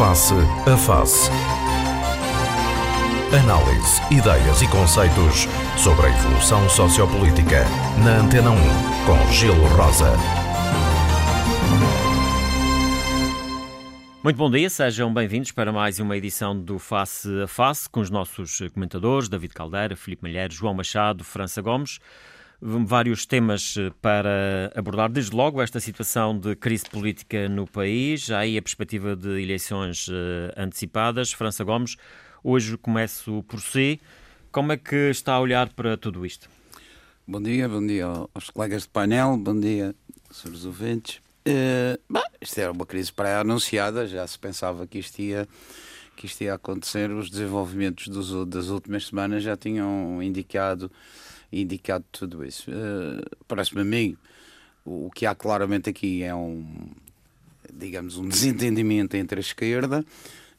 Face a Face. Análise, ideias e conceitos sobre a evolução sociopolítica. Na Antena 1, com Gelo Rosa. Muito bom dia, sejam bem-vindos para mais uma edição do Face a Face com os nossos comentadores David Caldeira, Filipe Malheiro, João Machado, França Gomes vários temas eh, para abordar. Desde logo, esta situação de crise política no país, já aí a perspectiva de eleições eh, antecipadas. França Gomes, hoje começo por si. Como é que está a olhar para tudo isto? Bom dia, bom dia aos colegas de painel, bom dia, senhores ouvintes. Uh, isto era uma crise pré-anunciada, já se pensava que isto ia, que isto ia acontecer. Os desenvolvimentos dos, das últimas semanas já tinham indicado indicado tudo isso. Uh, Parece-me a mim, o, que há claramente aqui é um, digamos, um desentendimento entre a esquerda,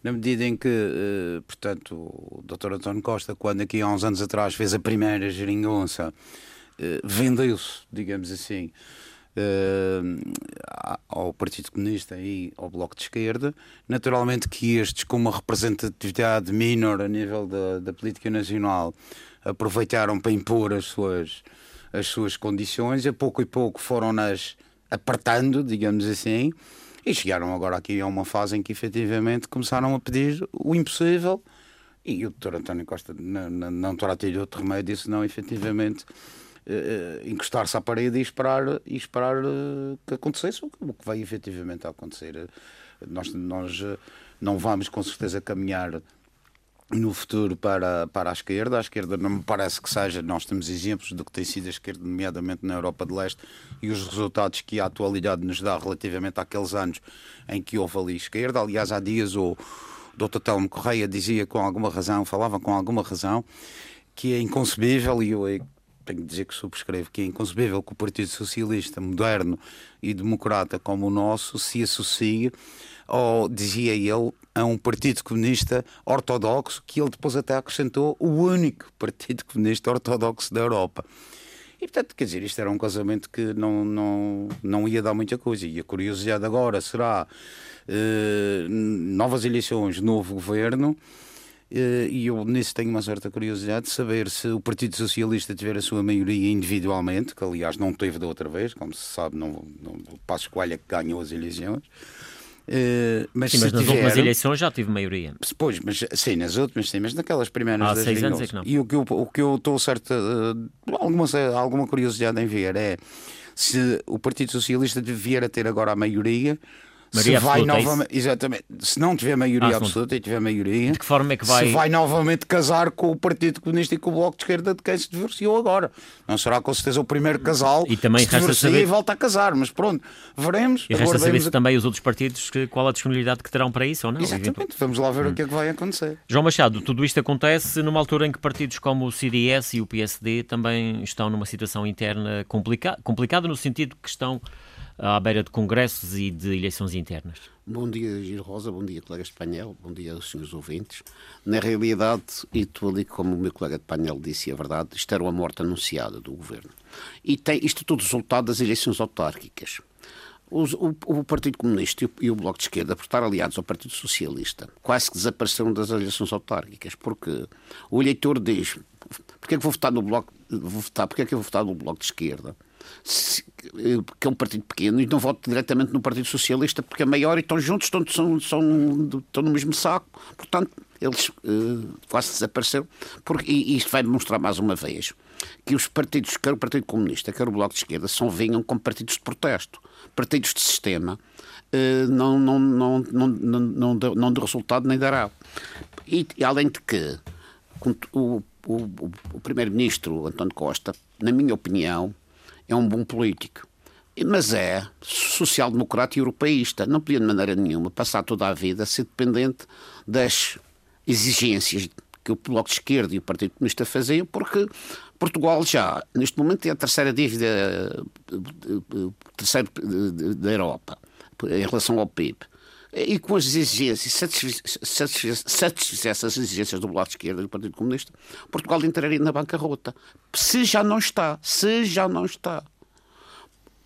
na medida em que, uh, portanto, o Dr. António Costa, quando aqui há uns anos atrás fez a primeira geringonça, uh, vendeu-se, digamos assim, uh, ao Partido Comunista e ao Bloco de Esquerda. Naturalmente que estes, com uma representatividade menor a nível da, da política nacional, aproveitaram para impor as suas, as suas condições, a pouco e pouco foram-nas apertando, digamos assim, e chegaram agora aqui a uma fase em que efetivamente começaram a pedir o impossível. E o Dr. António Costa não, não, não terá tido outro remédio senão efetivamente uh, encostar-se à parede e esperar, e esperar uh, que acontecesse o que vai efetivamente acontecer. Nós, nós não vamos com certeza caminhar no futuro para, para a esquerda. A esquerda não me parece que seja, nós temos exemplos do que tem sido a esquerda, nomeadamente na Europa de Leste, e os resultados que a atualidade nos dá relativamente àqueles anos em que houve ali esquerda. Aliás, há dias o Dr. Telmo Correia dizia com alguma razão, falava com alguma razão, que é inconcebível, e eu tenho de dizer que subscrevo, que é inconcebível que o Partido Socialista moderno e democrata como o nosso se associe, ou dizia ele, a um Partido Comunista ortodoxo, que ele depois até acrescentou o único Partido Comunista ortodoxo da Europa. E portanto, quer dizer, isto era um casamento que não, não, não ia dar muita coisa. E a curiosidade agora será eh, novas eleições, novo governo. Eh, e eu nisso tenho uma certa curiosidade de saber se o Partido Socialista tiver a sua maioria individualmente, que aliás não teve da outra vez, como se sabe, não, não, o Passo Coelho é que ganhou as eleições. Uh, mas, sim, mas nas tiver... últimas eleições já tive maioria. Pois, mas sim, nas últimas sim, mas naquelas primeiras Há seis anos é que não. E o que eu, o que eu estou certo, uh, alguma, alguma curiosidade em ver é se o Partido Socialista vier a ter agora a maioria, Maioria se vai é novamente, exatamente, se não tiver maioria ah, absoluta e tiver maioria, de que forma é que vai... se vai novamente casar com o Partido Comunista e com o Bloco de Esquerda de quem se divorciou agora. Não será com certeza o primeiro casal e também que se divorcia saber... e volta a casar, mas pronto, veremos. E resta saber se a... também os outros partidos que, qual a disponibilidade que terão para isso ou não. Exatamente, vamos lá ver hum. o que é que vai acontecer. João Machado, tudo isto acontece numa altura em que partidos como o CDS e o PSD também estão numa situação interna complica... complicada no sentido que estão à beira de congressos e de eleições internas. Bom dia, Giro Rosa, bom dia, colega de painel, bom dia aos senhores ouvintes. Na realidade, e tu ali, como o meu colega de painel disse, a verdade, isto era uma morte anunciada do governo. E tem, isto é tudo resultado das eleições autárquicas. Os, o, o, Partido Comunista e o, e o, Bloco de Esquerda, por estar aliados ao Partido Socialista, quase que desapareceram das eleições autárquicas, porque o eleitor diz: porque é que vou votar no Bloco, vou votar, porque é que eu vou votar no Bloco de Esquerda? Que é um partido pequeno, e não voto diretamente no Partido Socialista porque é maior e estão juntos, estão, são, são, estão no mesmo saco, portanto, eles uh, quase desapareceram. Porque, e isto vai demonstrar mais uma vez que os partidos, quer o Partido Comunista, quer o Bloco de Esquerda, são vinham como partidos de protesto, partidos de sistema. Uh, não, não, não, não, não, não, deu, não deu resultado nem dará. E, e além de que o, o, o Primeiro-Ministro António Costa, na minha opinião, é um bom político. Mas é social-democrata e europeísta. Não podia de maneira nenhuma passar toda a vida a ser dependente das exigências que o Bloco de Esquerda e o Partido Comunista faziam, porque Portugal já, neste momento, tem a terceira dívida terceiro, da Europa em relação ao PIB. E com as exigências, satisfizesse essas exigências do Bloco de Esquerda e do Partido Comunista, Portugal entraria na bancarrota. Se já não está, se já não está.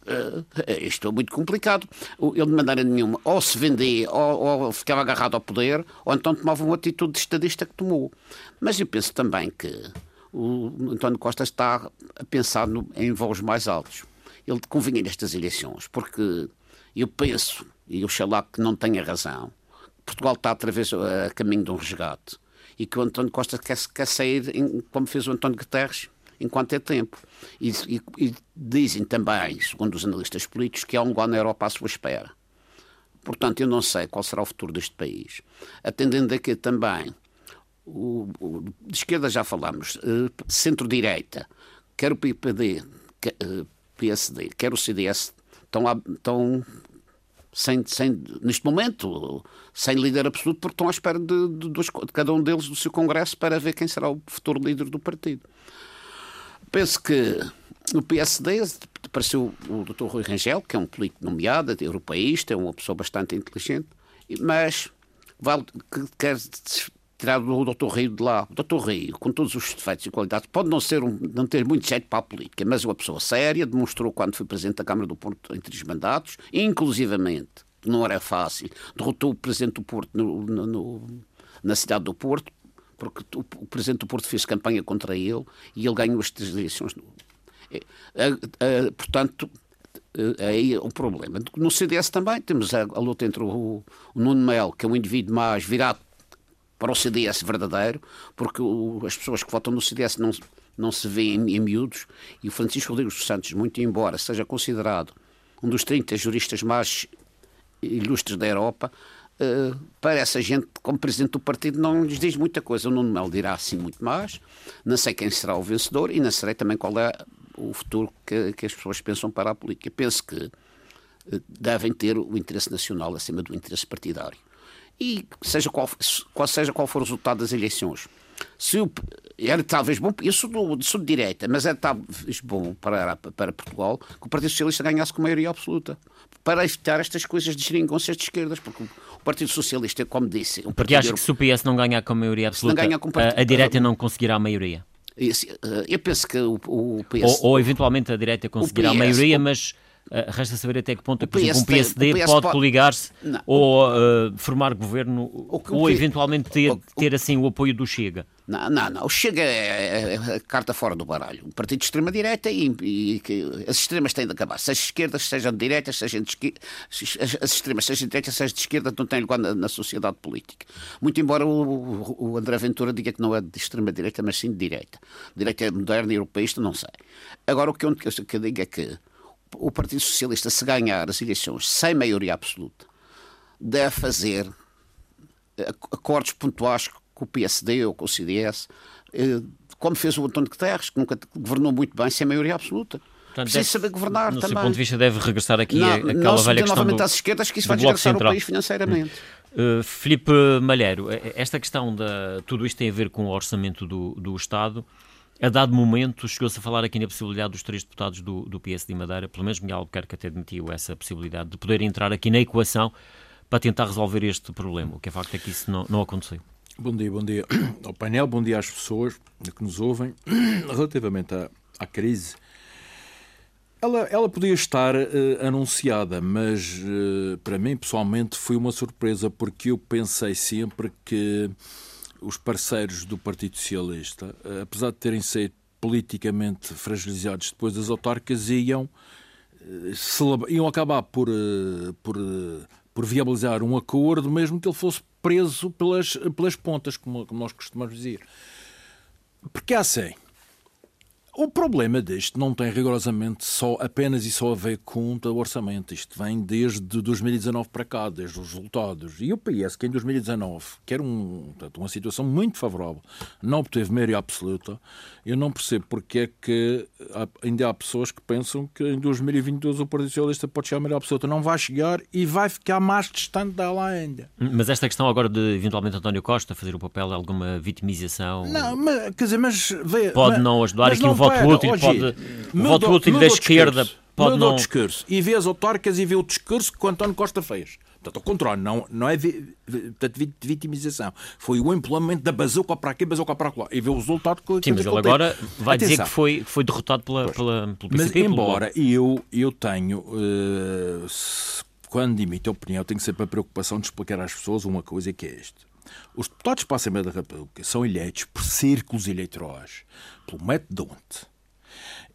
uh, isto é muito complicado. Ele de maneira nenhuma ou se vendia ou, ou, ficava agarrado ao poder ou então tomava uma atitude de estadista que tomou. Mas eu penso também que o António Costa está a pensar no, em voos mais altos. Ele convinha nestas eleições, porque eu penso, e oxalá que não tenha razão, Portugal está outra vez a caminho de um resgate e que o António Costa quer, quer sair, em, como fez o António Guterres, enquanto é tempo. E, e, e, dizem também, segundo os analistas políticos, que há um lugar na Europa à sua espera. Portanto, eu não sei qual será o futuro deste país. Atendendo a que também, o, o, de esquerda já falamos, uh, centro-direita, quer o PPD, uh, PSD, quer o CDS, estão, estão sem, sem, neste momento, sem líder absoluto, porque estão à espera de, de, de, cada um deles do seu Congresso para ver quem será o futuro líder do partido. Penso que no PSD apareceu o Dr. Rui Rangel, que é um político nomeado, europeísta, é uma pessoa bastante inteligente, mas vale, que quer tirar o Dr. Rio de lá. O Dr. Rio, com todos os defeitos e qualidades, pode não, ser um, não ter muito jeito para a política, mas é uma pessoa séria, demonstrou quando foi presidente da Câmara do Porto em três mandatos, inclusivamente, não era fácil, derrotou o presidente do Porto no, no, no, na cidade do Porto, porque o, o presidente do Porto fez campanha contra ele e ele ganhou as três eleições. É, é, é, portanto, é aí o problema. No CDS também temos a, a luta entre o, o Nuno Melo, que é um indivíduo mais virado para o CDS verdadeiro, porque o, as pessoas que votam no CDS não, não se veem em, miúdos, e o Francisco Rodrigues dos Santos, muito embora seja considerado um dos 30 juristas mais ilustres da Europa, uh, para essa gente, como presidente do partido, não lhes diz muita coisa. O Nuno Melo dirá assim muito mais, não sei quem será o vencedor e não sei também qual é o futuro que, que as pessoas pensam para a política. Penso que uh, devem ter o interesse nacional acima do interesse partidário e seja qual, qual, seja qual for o resultado das eleições. Se o, era talvez bom, eu sou, do, sou de direita, mas era talvez bom para, para Portugal que o Partido Socialista ganhasse com maioria absoluta para evitar estas coisas de geringonças de esquerdas, porque o Partido Socialista, como disse... Um porque acha que se o PS não ganhar com maioria absoluta, a, a direita não conseguirá a maioria? Eu penso que o, o PS... Ou, ou, eventualmente a direita conseguirá PS, a maioria, mas resta saber até que ponto é que, por exemplo, um PSD PS pode, pode coligar-se ou uh, formar governo o que, o ou eventualmente ter, o, ter assim o apoio do Chega. Não, não, não. O Chega é, é, é carta fora do baralho. Um partido de extrema-direita e, e, e, as extremas têm de acabar. Seja esquerdas, sejam de direitas, sejam de esquerda, as extremas, sejam de direita, sejam de esquerda, não têm lugar na, na sociedade política. Muito embora o, o, André Ventura diga que não é de extrema-direita, mas sim de direita. Direita moderna e europeísta, não sei. Agora, o que eu, que eu digo é que o Partido Socialista, se ganhar as eleições sem maioria absoluta, deve fazer eh, acordos pontuais com o PSD ou com o CDS, eh, como fez o António Guterres, que nunca governou muito bem sem maioria absoluta. Portanto, Precisa saber governar no também. seu ponto de vista, deve regressar aqui não, aquela não velha questão novamente do, às esquerdas que isso vai desgastar o país financeiramente. Uh, Filipe Malheiro, esta questão da tudo isto tem a ver com o orçamento do, do Estado. A dado momento, chegou-se a falar aqui na possibilidade dos três deputados do, do PS de Madeira, pelo menos Miguel Albuquerque até admitiu essa possibilidade de poder entrar aqui na equação para tentar resolver este problema. O que é facto é que isso não, não aconteceu. Bom dia, bom dia ao painel, bom dia às pessoas que nos ouvem. Relativamente à, à crise, ela, ela podia estar uh, anunciada, mas uh, para mim, pessoalmente, foi uma surpresa, porque eu pensei sempre que os parceiros do Partido Socialista, eh, apesar de terem sido politicamente fragilizados depois das autárquicas, iam, eh, iam acabar por, eh, por, por viabilizar um acordo, mesmo que ele fosse preso pelas, pelas pontas, como, como nós costumamos dizer. Porque é assim, o problema deste não tem rigorosamente só apenas e só a ver com o orçamento. Isto vem desde 2019 para cá, desde os resultados. E o PS, que em 2019, que era um, portanto, uma situação muito favorável, não obteve maioria absoluta, eu não percebo porque é que ainda há pessoas que pensam que em 2022 o Partido Socialista pode chegar a maioria absoluta. Não vai chegar e vai ficar mais distante dela ainda. Mas esta questão agora de eventualmente António Costa fazer o papel de alguma vitimização. Não, mas, quer dizer, mas. Pode mas, não ajudar aqui no voto útil, pode, o voto útil da esquerda pode não... discurso. E vê as autárquicas e vê o discurso que o António Costa fez. Portanto, ao contrário, não, não é portanto, vitimização. Foi o implemento da bazuca para aqui, bazuca para lá. E vê o resultado que Sim, mas ele agora vai Atenção. dizer que foi, foi derrotado pela, pela, pelo PCP. Mas, embora eu, eu tenho, uh, quando emito a opinião, tenho sempre a preocupação de explicar às pessoas uma coisa que é isto. Os deputados para a Assembleia da República são eleitos por círculos eleitorais, pelo método Donte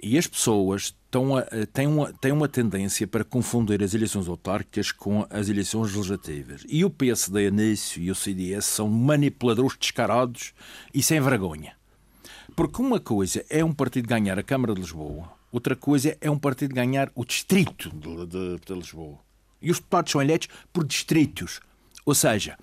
e as pessoas a, têm, uma, têm uma tendência para confundir as eleições autárquicas com as eleições legislativas. E o PSD, nisso, e o CDS são manipuladores descarados e sem vergonha. Porque uma coisa é um partido ganhar a Câmara de Lisboa, outra coisa é um partido ganhar o distrito de, de, de Lisboa. E os deputados são eleitos por distritos. Ou seja,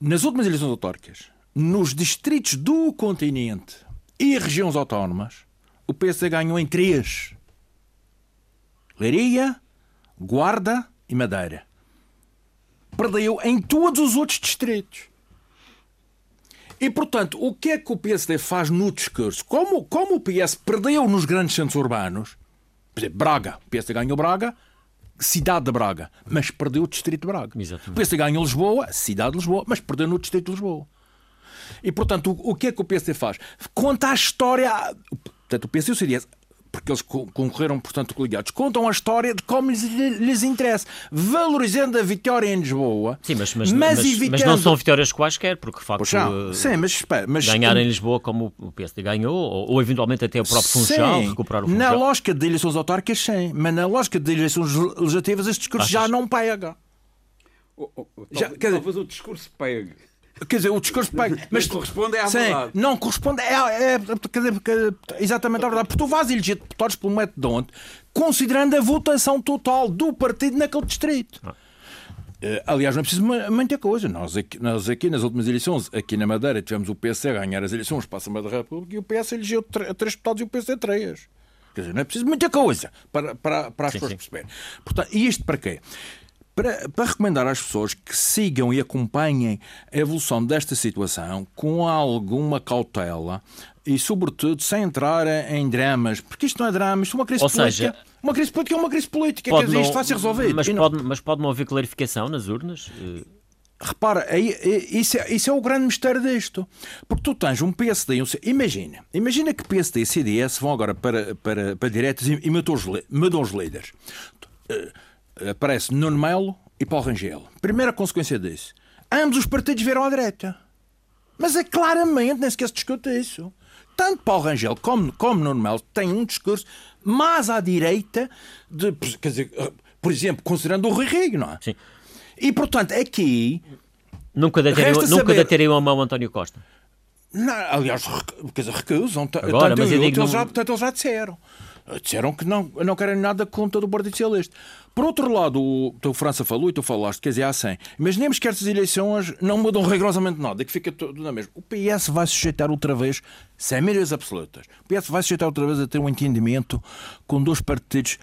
nas últimas eleições autárquicas, nos distritos do continente e regiões autónomas, o PSD ganhou em três: Leiria, Guarda e Madeira. Perdeu em todos os outros distritos. E, portanto, o que é que o PSD faz no discurso? Como, como o PS perdeu nos grandes centros urbanos, por exemplo, Braga, o PSD ganhou Braga, cidade de Braga, mas perdeu o distrito de Braga. Exatamente. O PSD ganhou Lisboa, cidade de Lisboa, mas perdeu no distrito de Lisboa. E, portanto, o, o que é que o PSD faz? Conta a história. Portanto, o PSD e o CDS porque eles concorreram, portanto, coligados, contam a história de como lhes, lhes interessa, valorizando a vitória em Lisboa. Sim, mas, mas, mas, evitando... mas não são vitórias quaisquer, porque de facto Puxa, sim, mas, espera, mas, ganhar em Lisboa como o PSD ganhou, ou, ou eventualmente até o próprio Funchal, recuperar o Funchal. Na lógica de eleições autárquicas, sim, mas na lógica de eleições legislativas, este discurso Achas? já não pega. Oh, oh, oh, já, talvez, talvez o discurso pegue. Quer dizer, o discurso pega. Mas corresponde à sim, verdade. Não corresponde. É, é, quer dizer, exatamente à verdade. Porque tu vais eleger deputados pelo método de onde, considerando a votação total do partido naquele distrito. Ah. Uh, aliás, não é preciso muita coisa. Nós aqui, nós aqui nas últimas eleições, aqui na Madeira, tivemos o PC a ganhar as eleições para a Assembleia da República e o PS elegeu três deputados e o PC três. Quer dizer, não é preciso muita coisa para, para, para as sim, pessoas sim. perceberem. Portanto, e isto para quê? Para, para recomendar às pessoas que sigam e acompanhem a evolução desta situação com alguma cautela e, sobretudo, sem entrar em dramas, porque isto não é drama, isto é uma crise Ou política. Seja, uma crise política é uma crise política, quer dizer, não, isto vai ser resolvido. Mas, pode, não... mas pode não haver clarificação nas urnas? Repara, isso é, isso é o grande mistério disto. Porque tu tens um PSD e um Imagina, imagina que PSD e CDS vão agora para, para, para diretas e, e matam os líderes. Aparece Nuno Melo e Paulo Rangel. Primeira consequência disso. Ambos os partidos viram à direita. Mas é claramente, nem sequer se discute isso. Tanto Paulo Rangel como, como Nuno Melo têm um discurso mais à direita, de, quer dizer, por exemplo, considerando o Rui Rio, não é? Sim. E, portanto, aqui... Nunca deteriam, nunca deteriam a mão António Costa. Não, aliás, quer dizer, recusam. Agora, tanto mas eu, eu digo, eles, já, portanto, eles já disseram. Disseram que não, não querem nada conta do Partido Socialista. Por outro lado, o teu França falou e tu falaste, quer dizer, há 100. Imaginemos que estas eleições não mudam rigorosamente nada, que fica tudo na mesma. O PS vai sujeitar outra vez, sem meias absolutas, o PS vai sujeitar outra vez a ter um entendimento com dois partidos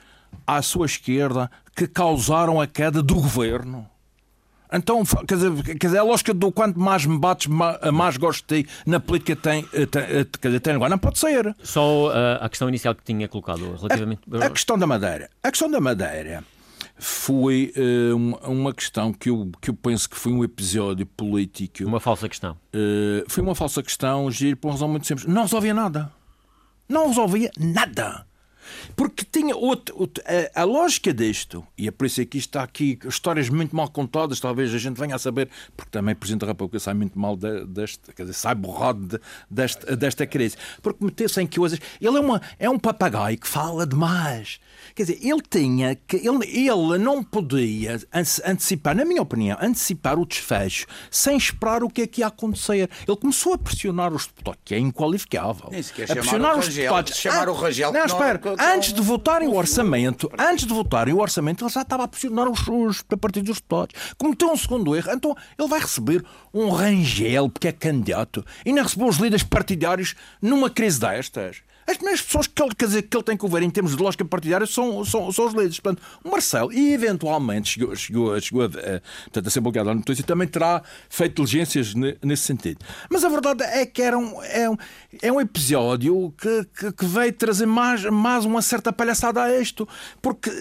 à sua esquerda que causaram a queda do governo. Então, quer dizer, quer dizer, a lógica do quanto mais me bates, mais gosto de ti na política tem, eh, tem, eh, quer dizer, tem agora. Não pode ser. Só uh, a questão inicial que tinha colocado relativamente. A, a, questão da Madeira. A questão da Madeira foi uh, uma questão que eu, que eu penso que foi um episódio político. Uma falsa questão. Uh, foi uma falsa questão, giro, por uma razão muito simples. Não resolvia nada. Não resolvia nada. Porque tinha outro, outro a, a, lógica disto, e é por isso que isto está aqui, histórias muito mal contadas, talvez a gente venha a saber, porque também o Presidente da República sai muito mal de, deste, quer dizer, sai borrado de, deste, desta crise. Porque meteu-se em coisas. Ele é, uma, é um papagaio que fala demais. Quer dizer, ele tinha que. Ele, ele não podia antecipar, na minha opinião, antecipar o desfecho sem esperar o que é que ia acontecer. Ele começou a pressionar os deputados, que é inqualificável. Nem sequer a pressionar os deputados. Chamar o Rangel. Não, espera antes de votarem o orçamento, antes de votarem o orçamento, ele já estava a pressionar os, os partidos dos deputados. Cometeu um segundo erro, então ele vai receber um rangel, porque é candidato, e não recebeu os líderes partidários numa crise destas. As primeiras pessoas que ele, quer dizer, que ele tem que ver em termos de lógica partidária são, são, são os líderes. Portanto, o Marcelo, e eventualmente chegou, chegou, chegou a, portanto, a ser bloqueado na notícia, também terá feito diligências nesse sentido. Mas a verdade é que era um, é um, é um episódio que, que, que veio trazer mais, mais uma certa palhaçada a isto. Porque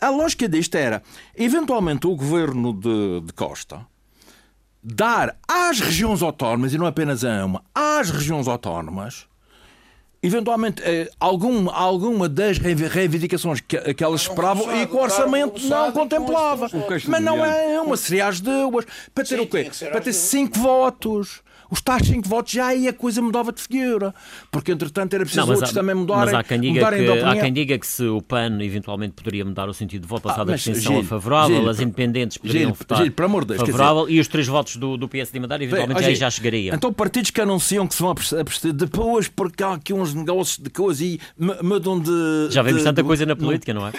a lógica disto era, eventualmente, o governo de, de Costa dar às regiões autónomas, e não apenas a uma, às regiões autónomas, eventualmente eh, algum, alguma das reivindicações que, que elas esperavam e que o orçamento não contemplava. Mas não é uma, seria as duas. Para ter o quê? Para ter cinco votos os tais 5 votos já aí a coisa mudava de figura. Porque, entretanto, era preciso não, outros há, também mudarem. Mas há quem, diga que, há quem diga que se o PAN eventualmente poderia mudar o sentido de voto, passar ah, da abstenção a favorável, Gil, as independentes poderiam Gil, votar Gil, amor de Deus, favorável dizer, e os três votos do, do PS de Madeira eventualmente bem, já, chegariam. Então, partidos que anunciam que se vão abster depois porque há aqui uns negócios de coisas e mudam de. Já vemos de, tanta de, coisa na política, não é?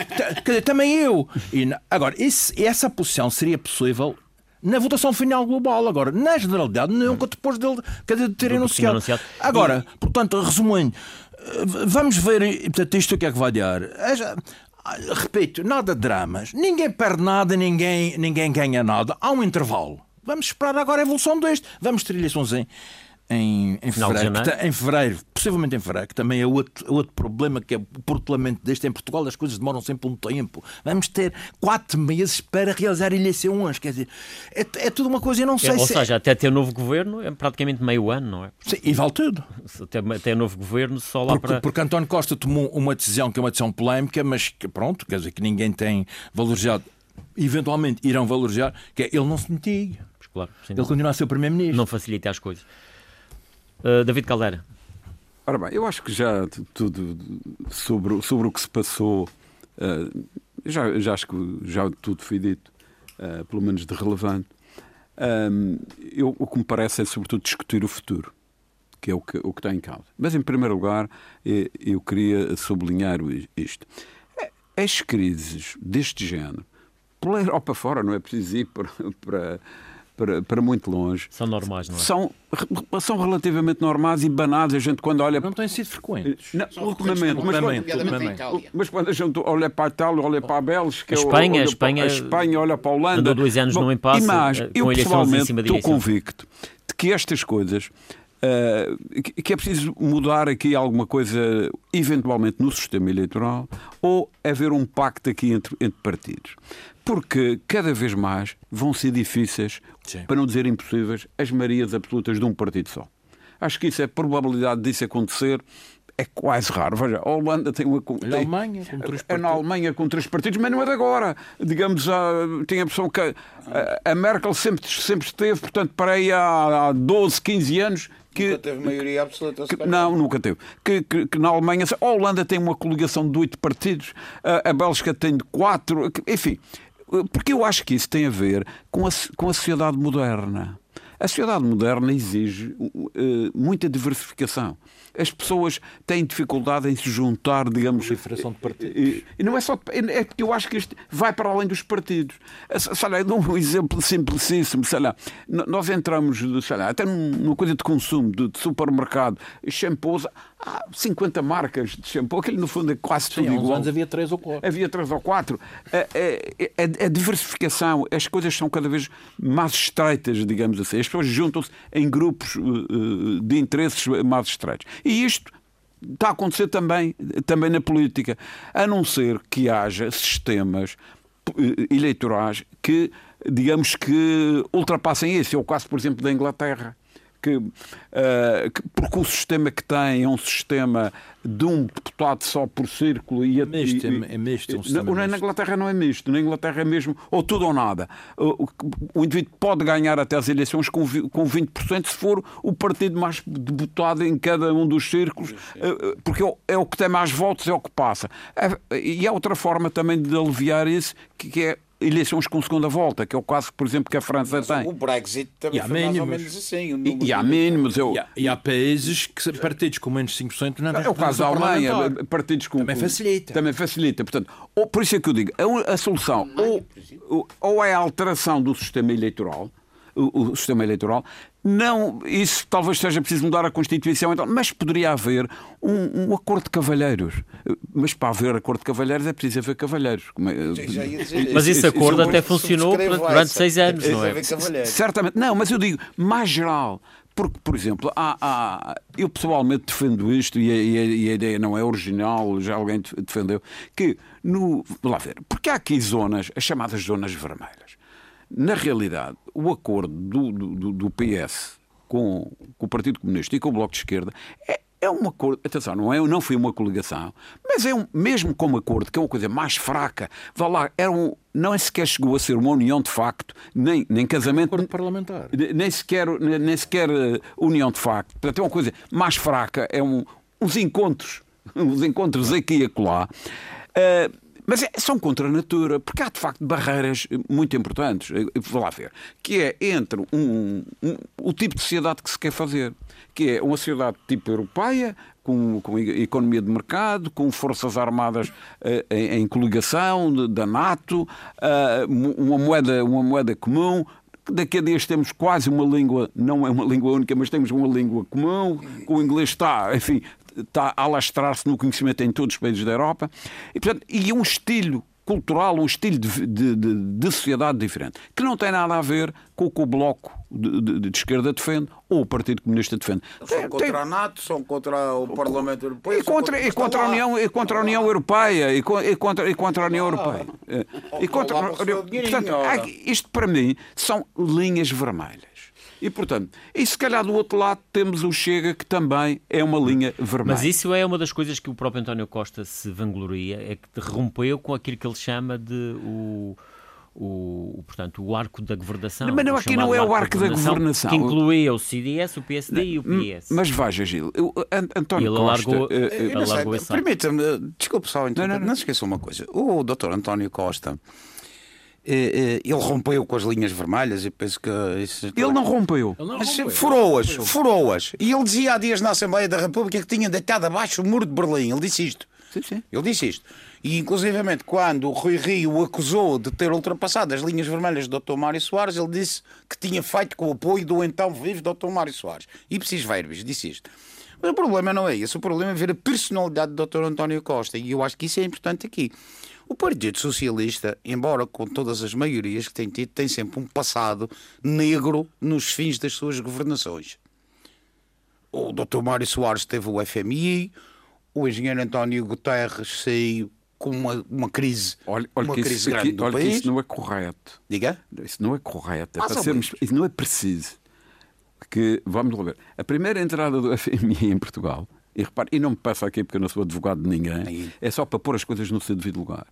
Também eu. E, agora, esse, essa posição seria possível na votação final global. Agora, na generalidade, nunca depois dele de ter anunciado. anunciado. Agora, e... portanto, resumindo, vamos ver portanto, isto o que é que vai dar. Repito, nada de dramas. Ninguém perde nada, ninguém, ninguém ganha nada. Há um intervalo. Vamos esperar agora a evolução deste. Vamos ter eleições em, em, fevereiro, que, em fevereiro, possivelmente em fevereiro, que também é outro, outro problema, que é o portelamento deste em Portugal, as coisas demoram sempre um tempo. Vamos ter quatro meses para realizar eleições, quer dizer, é, é tudo uma coisa, eu não sei é, ou se... Ou seja, até ter novo governo é praticamente meio ano, não é? Sim, e vale tudo. Até, até novo governo, só lá porque, para... Porque António Costa tomou uma decisão que é uma decisão polémica, mas que pronto, quer dizer, que ninguém tem valorizado, eventualmente irão valorizar, que é ele não se mitiga. Claro, ele continua a ser o Primeiro-Ministro. Não facilita as coisas. Uh, David Caldeira. Ora bem, eu acho que já tudo sobre, sobre o que se passou, uh, já, já acho que já tudo foi dito, uh, pelo menos de relevante. Um, eu, o que me parece é, sobretudo, discutir o futuro, que é o que, o que está em causa. Mas, em primeiro lugar, eu queria sublinhar isto. As crises deste género, pela Europa fora, não é preciso ir para, para para, para muito longe. São normais, não é? São, são relativamente normais e banais. A gente quando olha. Não têm sido frequentes. Não, ultimamente. Mas, quando, mas quando a gente olha para a Itália, olha para a Bélgica, a Espanha, olha, Espanha, a Espanha olha para a Holanda. Andou dois anos Bom, no impasse. Mas eh, eu pessoalmente estou convicto de que estas coisas. Uh, que é preciso mudar aqui alguma coisa, eventualmente, no sistema eleitoral, ou haver um pacto aqui entre, entre partidos porque cada vez mais vão ser difíceis, Sim. para não dizer impossíveis, as marias absolutas de um partido só. Acho que isso é probabilidade disso acontecer. É quase raro. Veja, a Holanda tem uma. Tem, na Alemanha, com três partidos. Na Alemanha, com três partidos, mas não é de agora. Digamos, a, tem a impressão que a, a, Merkel sempre, sempre esteve, portanto, para aí há, há 12, 15 anos, que, nunca teve maioria absoluta. Que, não, nunca teve. Que, que, que, na Alemanha, a Holanda tem uma coligação de oito partidos, a, a Bélgica tem de quatro, enfim. Porque eu acho que isso tem a ver com a, com a sociedade moderna. A sociedade moderna exige uh, muita diversificação. As pessoas têm dificuldade em se juntar, digamos. Proliferação de partidos. E, e, não é só. É porque eu acho que isto vai para além dos partidos. Sei lá, dou um exemplo simplicíssimo. Sei lá, nós entramos, sei lá, até numa coisa de consumo, de, de supermercado, shampoos há 50 marcas de shampoo, aquele no fundo é quase Sim, tudo igual. anos havia três ou quatro. Havia três ou quatro. A, a, a, a, diversificação, as coisas são cada vez mais estreitas, digamos assim. As pessoas juntam-se em grupos uh, uh, de interesses mais estreitos. E isto está a acontecer também, também na política, a não ser que haja sistemas uh, eleitorais que, digamos que, ultrapassem isso. É o caso, por exemplo, da Inglaterra que, uh, que, porque o sistema que tem é um sistema de um deputado só por círculo e, é misto, e, é, é misto, é um na, na, na, Inglaterra não é misto, na Inglaterra é mesmo ou tudo ou nada. O, o indivíduo pode ganhar até as eleições com, com 20% se for o partido mais deputado em cada um dos círculos, uh, porque é, é o que tem mais votos, é o que passa. É, e há outra forma também de aliviar isso, que, que é eleições com segunda volta, que é o caso, por exemplo, que a França Mas tem. O Brexit também foi mínimos. mais ou menos assim. E, e, há mínimos. Eu... E, há, e há países que partidos com menos de 5% não É o caso da Alemanha. Partidos com, também facilita. Também facilita. Portanto, ou, por isso é que eu digo, a, a solução ou, ou é a alteração do sistema eleitoral, o, o, sistema eleitoral, não, isso talvez seja preciso mudar a Constituição, então, mas poderia haver um, um, acordo de cavalheiros. Mas para haver acordo de cavalheiros é preciso haver cavalheiros. É, mas esse acordo até funcionou durante seis anos, não é? Certamente. Não, mas eu digo, mais geral, porque, por exemplo, há, há- eu pessoalmente defendo isto e a, e a- e a ideia não é original, já alguém def- defendeu, que no. Lá ver, porque há aqui zonas, as chamadas zonas vermelhas. Na realidade, o acordo do, do- do- PS com, com o Partido Comunista e com o Bloco de Esquerda é, é um acordo. Atenção, não, é, não foi uma coligação, mas é um, mesmo como acordo, que é uma coisa mais fraca, vá lá, era um, não é sequer chegou a ser uma união de facto, nem, nem casamento. Acordo parlamentar. Nem sequer, nem sequer eh, união de facto. Portanto, é uma coisa mais fraca, é um, uns encontros, uns encontros aqui e acolá. Eh, mas é- são contra a natura, porque há de facto barreiras eh, muito importantes. Eh, Vou lá ver. Que é entre um- um- o tipo de sociedade que se quer fazer, que é uma sociedade tipo europeia, com, com economia de mercado, com forças armadas eh, em, em coligação de- da NATO, eh, mo- uma, moeda, uma moeda comum, Daqui a dias temos quase uma língua, não é uma língua única, mas temos uma língua comum. O inglês está, enfim, está a alastrar-se no conhecimento em todos os países da Europa. E, portanto, e um estilo cultural, um estilo de, de- de- de sociedade diferente, que não tem nada a ver com o que o Bloco de, esquerda defende ou o Partido Comunista defende. São Tem- tem- contra a NATO, são contra o Parlamento Europeu. e são contra, e contra a União, e contra a União Europeia, e, co- contra, e contra a União Europeia. Eh, E contra, portanto, isto para mim são linhas vermelhas. E portanto, e se calhar do outro lado temos o Chega, que também é uma linha vermelha. Mas isso é uma das coisas que o próprio António Costa se vangloria, é que rompeu com aquilo que ele chama de o, o, portanto, o arco da governação. Mas não, aqui não é o arco da governação. Que incluía o CDS, o PSD e o PS. Mas veja, Gil, eu- An- António ele Costa. alargou- eh, eh, Eu não sei, Alargou. Permita-me, eh, desculpe só, então, Não, não, não, não. se esqueça uma coisa. O doutor António Costa, eh, eh, ele rompeu com as linhas vermelhas e penso que isso... ele não rompeu. Ele não Mas rompeu. furou-as, furou-as. E ele dizia há dias na Assembleia da República que tinha deitado abaixo o muro de Berlim. Ele disse isto. Sim, sim. Ele disse isto. E, inclusivamente, quando o Rui Rio o acusou de ter ultrapassado as linhas vermelhas do Dr. Mário Soares, ele disse que tinha feito com o apoio do então vivo Dr. Mário Soares. E preciso verbis, disse isto. Mas o problema não é esse. O problema é ver a personalidade do Dr. António Costa. E eu acho que isso é importante aqui. O Partido Socialista, embora com todas as maiorias que tem tido, tem sempre um passado negro nos fins das suas governações. O Dr. Mário Soares teve o FMI, o engenheiro António Guterres saiu com uma, uma crise, Olha, olha uma que crise isso, grande aqui- do olha que país. isso não é correto. Diga? Isso não é correto. É para sermos, isso não é preciso. Que, vamos lá ver. A primeira entrada do FMI em Portugal, e repare, e não me passa aqui porque eu não sou advogado de ninguém, Aí. é só para pôr as coisas no seu devido lugar.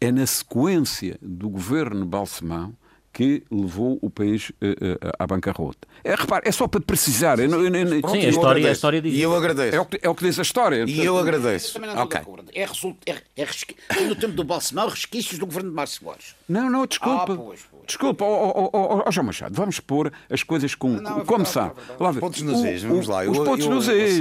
É na sequência do governo Balsemão que levou o país eh, eh, à bancarrota. É, repare, é só para precisar. Eu eu- eu- Pronto, Sim, a eu história- a história diz E eu agradeço. é, o que, é o que diz a história. E eu agradeço. Também não estou Ok. de acordo. É, result... é, é no tempo do Balsemão resquícios do governo de Márcio Soares. Não, não, desculpa. Ah, pois, pois. Desculpa, ó ó, ó, ó, João Machado, vamos pôr as coisas com, Não, é como são. é Os pontos nos is, vamos lá. Os Eu- pontos eu nos is.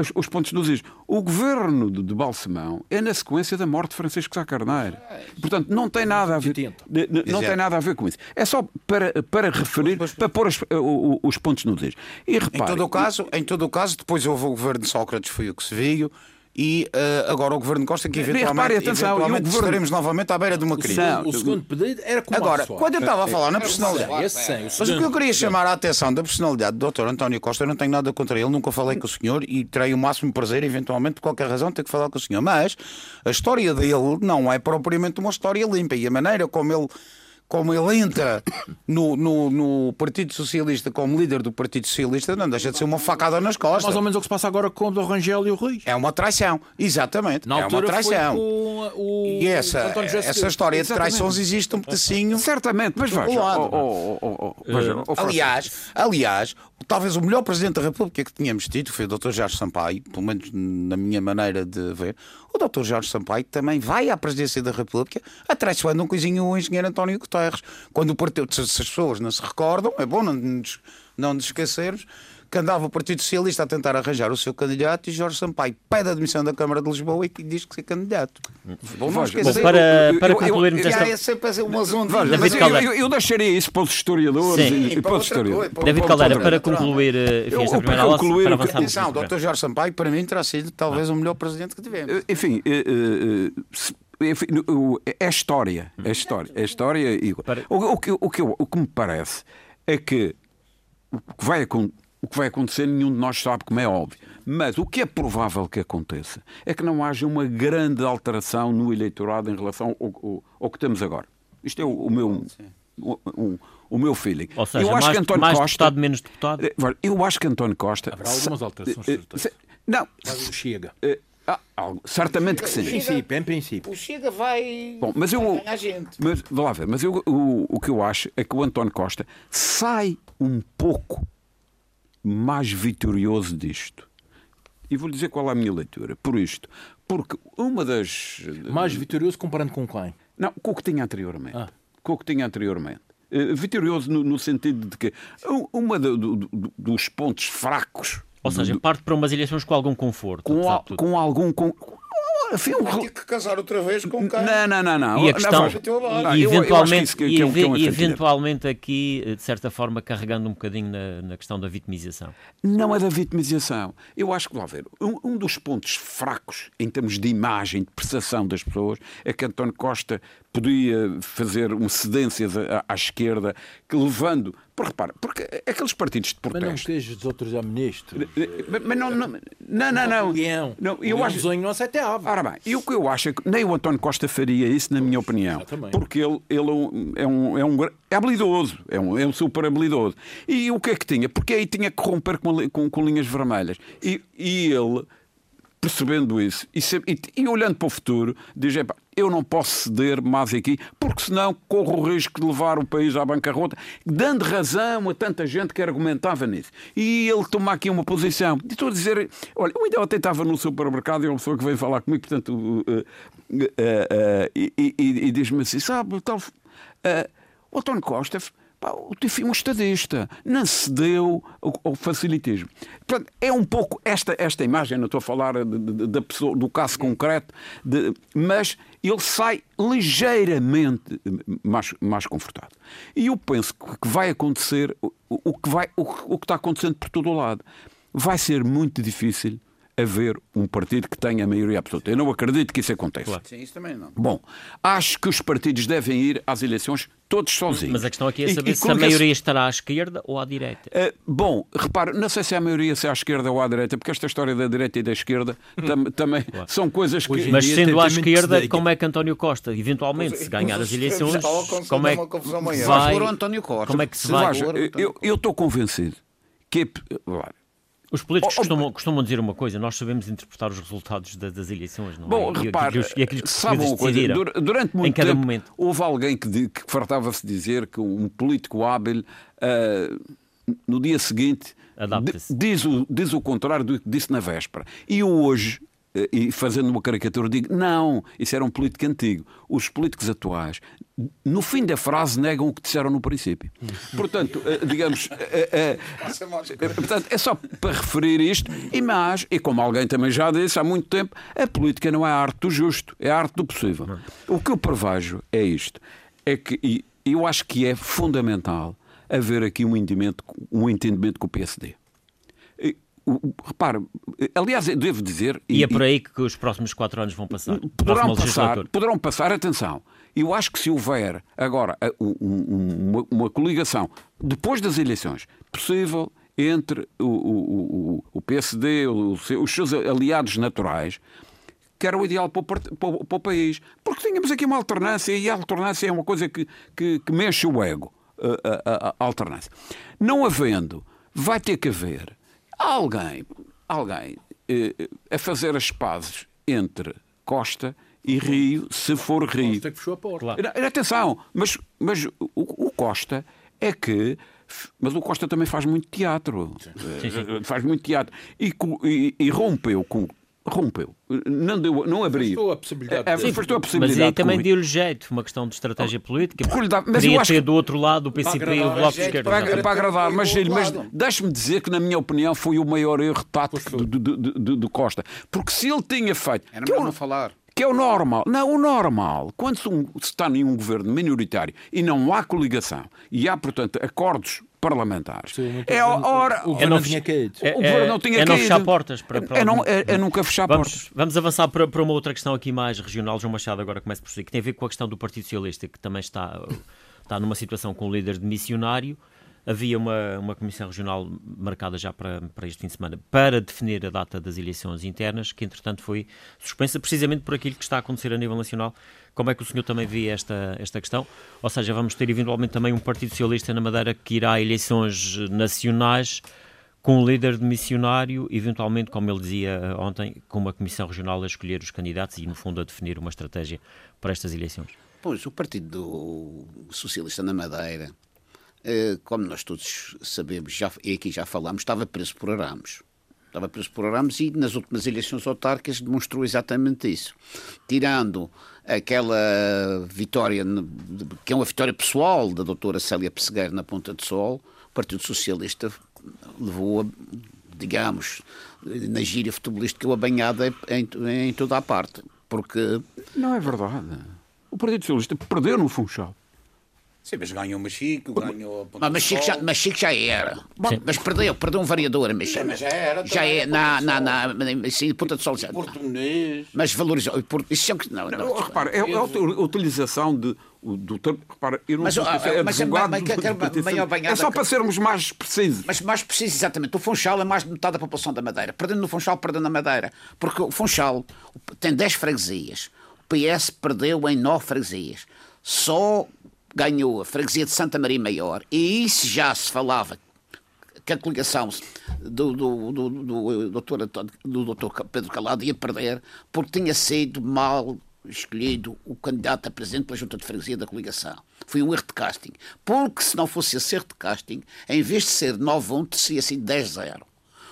Os, os pontos nos is. O governo de, de Balsemão é na sequência da morte de Francisco Sá Carneiro. Portanto, não tem nada a ver. 80. de- de- Não tem nada a ver com isso. É só para, para referir, para pôr as- o- o- os pontos nos is. E Em repare, todo o caso, em todo o caso, depois houve o governo de Sócrates, foi o que se viu, e eh, agora o governo Costa, que E repare, eventualmente, atenção, e o eventualmente governo- estaremos novamente à beira de uma crise. Não, O segundo pedido era com o Agora, quando eu estava a falar na personalidade. sim, esse sim, o Mas o que eu queria chamar a atenção da personalidade do Dr. António Costa, eu não tenho nada contra ele, nunca falei com o senhor e terei o máximo prazer, eventualmente, por qualquer razão, ter que falar com o senhor. Mas a história dele não é propriamente uma história limpa e a maneira como ele. Como ele entra no, no, no Partido Socialista como líder do Partido Socialista, não deixa de ser uma facada nas costas. Mais ou menos o que se passa agora com o do Rangel e o Rui. É uma traição, exatamente. Na é uma traição. o E essa, essa história de Exatamente. traições existe um pedacinho. Certamente, mas veja. veja, ó, Francisco. Aliás, aliás, talvez o melhor presidente da República que tínhamos tido foi o Dr. Jorge Sampaio, pelo menos na minha maneira de ver. O Dr. Jorge Sampaio também vai à presidência da República atraiçoando um coisinho o engenheiro António Guterres. Quando o partido, se se as pessoas não se recordam, é bom não nos, não nos esquecermos que andava o Partido Socialista a tentar arranjar o seu candidato e Jorge Sampaio pede a admissão da Câmara de Lisboa e diz que é candidato. Bom, não esquecer. Bom, para, eu- para eu- concluirmos esta... há sempre uma zona Veja, David eu, eu, eu deixaria isso para os historiadores Sim. e, e para para os historiadores. coisa, David para- Caldeira, para- concluir eh, enfim, Eu- esta primeira para aula, concluir, para avançarmos no o Dr. Jorge Sampaio, para mim, terá sido talvez o melhor presidente que tivemos. Eh, Enfim, eh, se- é história. É história. É história e... O, o que, o, que, o que me parece é que o que vai acon- o que vai acontecer nenhum de nós sabe, como é óbvio. Mas o que é provável que aconteça é que não haja uma grande alteração no eleitorado em relação ao, ao, ao que temos agora. Isto é o, o meu. O, o, o, meu feeling. Ou seja, eu acho mais, que António mais Costa, deputado, menos deputado? Eh, eu acho que António Costa. Haverá algumas alterações. Se, não. Chega. Ah, certamente que sim. Em princípio, em princípio. O Chega vai. Bom, mas eu. Mas, vá lá ver, mas eu, o, o que eu acho é que o António Costa sai um pouco mais vitorioso disto. E vou dizer qual é a minha leitura. Por isto. Porque uma das. Mais vitorioso comparando com quem? Não, com o que tinha anteriormente. Ah. Com o que tinha anteriormente. Uh, vitorioso no, no, sentido de que uma do, do, dos pontos fracos. Ou seja, parte para umas eleições com algum conforto. Com, a, com algum. Com, enfim, Vai ter que casar outra vez com quem? Não, não, não. não. E a questão, não, e eventualmente, que, que, é, que é eventualmente aqui, de certa forma, carregando um bocadinho na, na, questão da vitimização. Não é da vitimização. Eu acho que, lá ver, um, um dos pontos fracos em termos de imagem, de percepção das pessoas, é que António Costa podia fazer um cedências à, à, esquerda, que levando. Porque, repara, porque aqueles partidos de protesto. Mas não queres desautorizar ministro. Mas, mas não, não, não, não. não, Leão. não eu acho. sonho não aceitava. Ora bem, e o que eu acho é que nem o António Costa faria isso, na minha opinião. Porque ele, ele é, um, é, um, é habilidoso, é um, é um super habilidoso. E o que é que tinha? Porque aí tinha que romper com, com, com linhas vermelhas. E, e ele percebendo isso e, e, e, olhando para o futuro, diz: eu não posso ceder mais aqui, porque senão corro o risco de levar o país à bancarrota, dando razão a tanta gente que argumentava nisso. E ele toma aqui uma posição. E estou a dizer: olha, eu ainda ontem estava no supermercado e uma pessoa que veio falar comigo, portanto, uh, uh, uh, e, e diz-me assim: sabe, tal, o António Costa Tifi um estadista, não cedeu ao, facilitismo. Portanto, é um pouco esta, esta imagem, não estou a falar da pessoa, do caso concreto, de, mas ele sai ligeiramente mais, mais confortado. E eu penso que vai acontecer o, o que, vai, o, o que está acontecendo por todo o lado. Vai ser muito difícil haver um partido que tenha a maioria absoluta. Eu não acredito que isso aconteça. Claro. Sim, isso também não. Bom, acho que os partidos devem ir às eleições todos sozinhos. Mas a questão aqui é saber e, se a maioria estará à esquerda ou à direita. Uh, bom, repare, não sei se é a maioria se é à esquerda ou à direita, porque esta história da direita e da esquerda tam, também claro. são coisas que... Mas sendo à esquerda, como é que António Costa, eventualmente, se ganhar as eleições, como é que vai... António Costa. Como é que se vai... Eu estou convencido que... Os políticos oh, oh, costumam, costumam, dizer uma coisa, nós sabemos interpretar os resultados das, das eleições, não Bom, é? repare, e, aquilo que sabe uma coisa, durante muito tempo momento. houve alguém que, que fartava-se dizer que um político hábil uh, no dia seguinte diz o, diz o contrário do que disse na véspera. E hoje e fazendo uma caricatura, digo: não, isso era um político antigo. Os políticos atuais, no fim da frase, negam o que disseram no princípio. Portanto, eh, digamos, é, é, portanto, é só para referir isto, e mais, e como alguém também já disse há muito tempo, a política não é a arte do justo, é a arte do possível. O que eu prevejo é isto: é que, e eu acho que é fundamental haver aqui um entendimento, um entendimento com o PSD repare, aliás, devo dizer. E, e é por aí que os próximos quatro anos vão passar. Poderão passar, poderão passar, atenção. Eu acho que se houver agora uma, uma coligação depois das eleições possível entre o, o, o PSD, os seus aliados naturais, que era o ideal para o, para, para o, país. Porque tínhamos aqui uma alternância e a alternância é uma coisa que, que, que mexe o ego. A, a, a alternância. Não havendo, vai ter que haver alguém, alguém eh, a fazer as pazes entre Costa e Rio, se for Rio. Costa que fechou a porta. Claro. Atenção, mas, mas o, o Costa é que mas o Costa também faz muito teatro. Sim. Sim, sim. Faz muito teatro. E, e, e rompeu com, rompeu. Não, deu, não abriu. Afastou a possibilidade. É, afastou a possibilidade. Mas aí também deu-lhe jeito, uma questão de estratégia política. Porque dá, mas eu acho ter do outro lado o PCP e o Bloco de Esquerda. Para, para agradar, mas, mas deixe-me dizer que, na minha opinião, foi o maior erro tático do, Costa. Porque se ele tinha feito. Era melhor não falar que é o normal. Não, o normal, quando se, está em um governo minoritário e não há coligação e há, portanto, acordos parlamentares. Sim, é hora. O governo não tinha caído. É, o governo não tinha é, é não fechar portas. Para, para é, não, é, é, nunca fechar vamos, portas. Vamos avançar para, para uma outra questão aqui mais regional. João Machado agora começa por si, que tem a ver com a questão do Partido Socialista, que também está, está numa situação com o líder de missionário. Havia uma, uma comissão regional marcada já para, para este fim de semana para definir a data das eleições internas, que entretanto foi suspensa precisamente por aquilo que está a acontecer a nível nacional. Como é que o senhor também vê esta, esta questão? Ou seja, vamos ter eventualmente também um Partido Socialista na Madeira que irá a eleições nacionais com um líder de missionário, eventualmente, como ele dizia ontem, com uma comissão regional a escolher os candidatos e, no fundo, a definir uma estratégia para estas eleições. Pois, o Partido Socialista na Madeira eh, como nós todos sabemos, já, e aqui já falámos, estava preso por arames. Estava preso por arames e nas últimas eleições autárquicas demonstrou exatamente isso. Tirando aquela vitória, que é uma vitória pessoal da doutora Célia Pessegueira na Ponta de Sol, o Partido Socialista levou, digamos, na gíria futebolística, a banhada em, em toda a parte. Porque... Não é verdade. O Partido Socialista perdeu no Funchal. Sim, mas ganhou o Machico, ganhou a Mas Chico já, mas Chico já era. Bom, mas perdeu, perdeu um variador, mas, sim, mas já era. Já é, na, na, na, na, sim, Ponta de Sol já. Português. Mas valorizou. Isso é, não, não, não, repara, é, é a utilização de, do termo. Repara, eu não mas, sei ah, se é mas, advogado. Mas, banhada, é só para sermos mais precisos. Mas mais preciso, exatamente. O Funchal é mais de metade da população da Madeira. Perdendo no Funchal, perdendo na Madeira. Porque o Funchal tem 10 freguesias. O PS perdeu em 9 freguesias. Só ganhou a freguesia de Santa Maria Maior, e isso já se falava que a coligação do, do, do, do, doutor, do doutor Pedro Calado ia perder porque tinha sido mal escolhido o candidato a presidente pela junta de freguesia da coligação. Foi um erro de casting. Porque se não fosse esse erro de casting, em vez de ser 9-1, teria sido 10-0.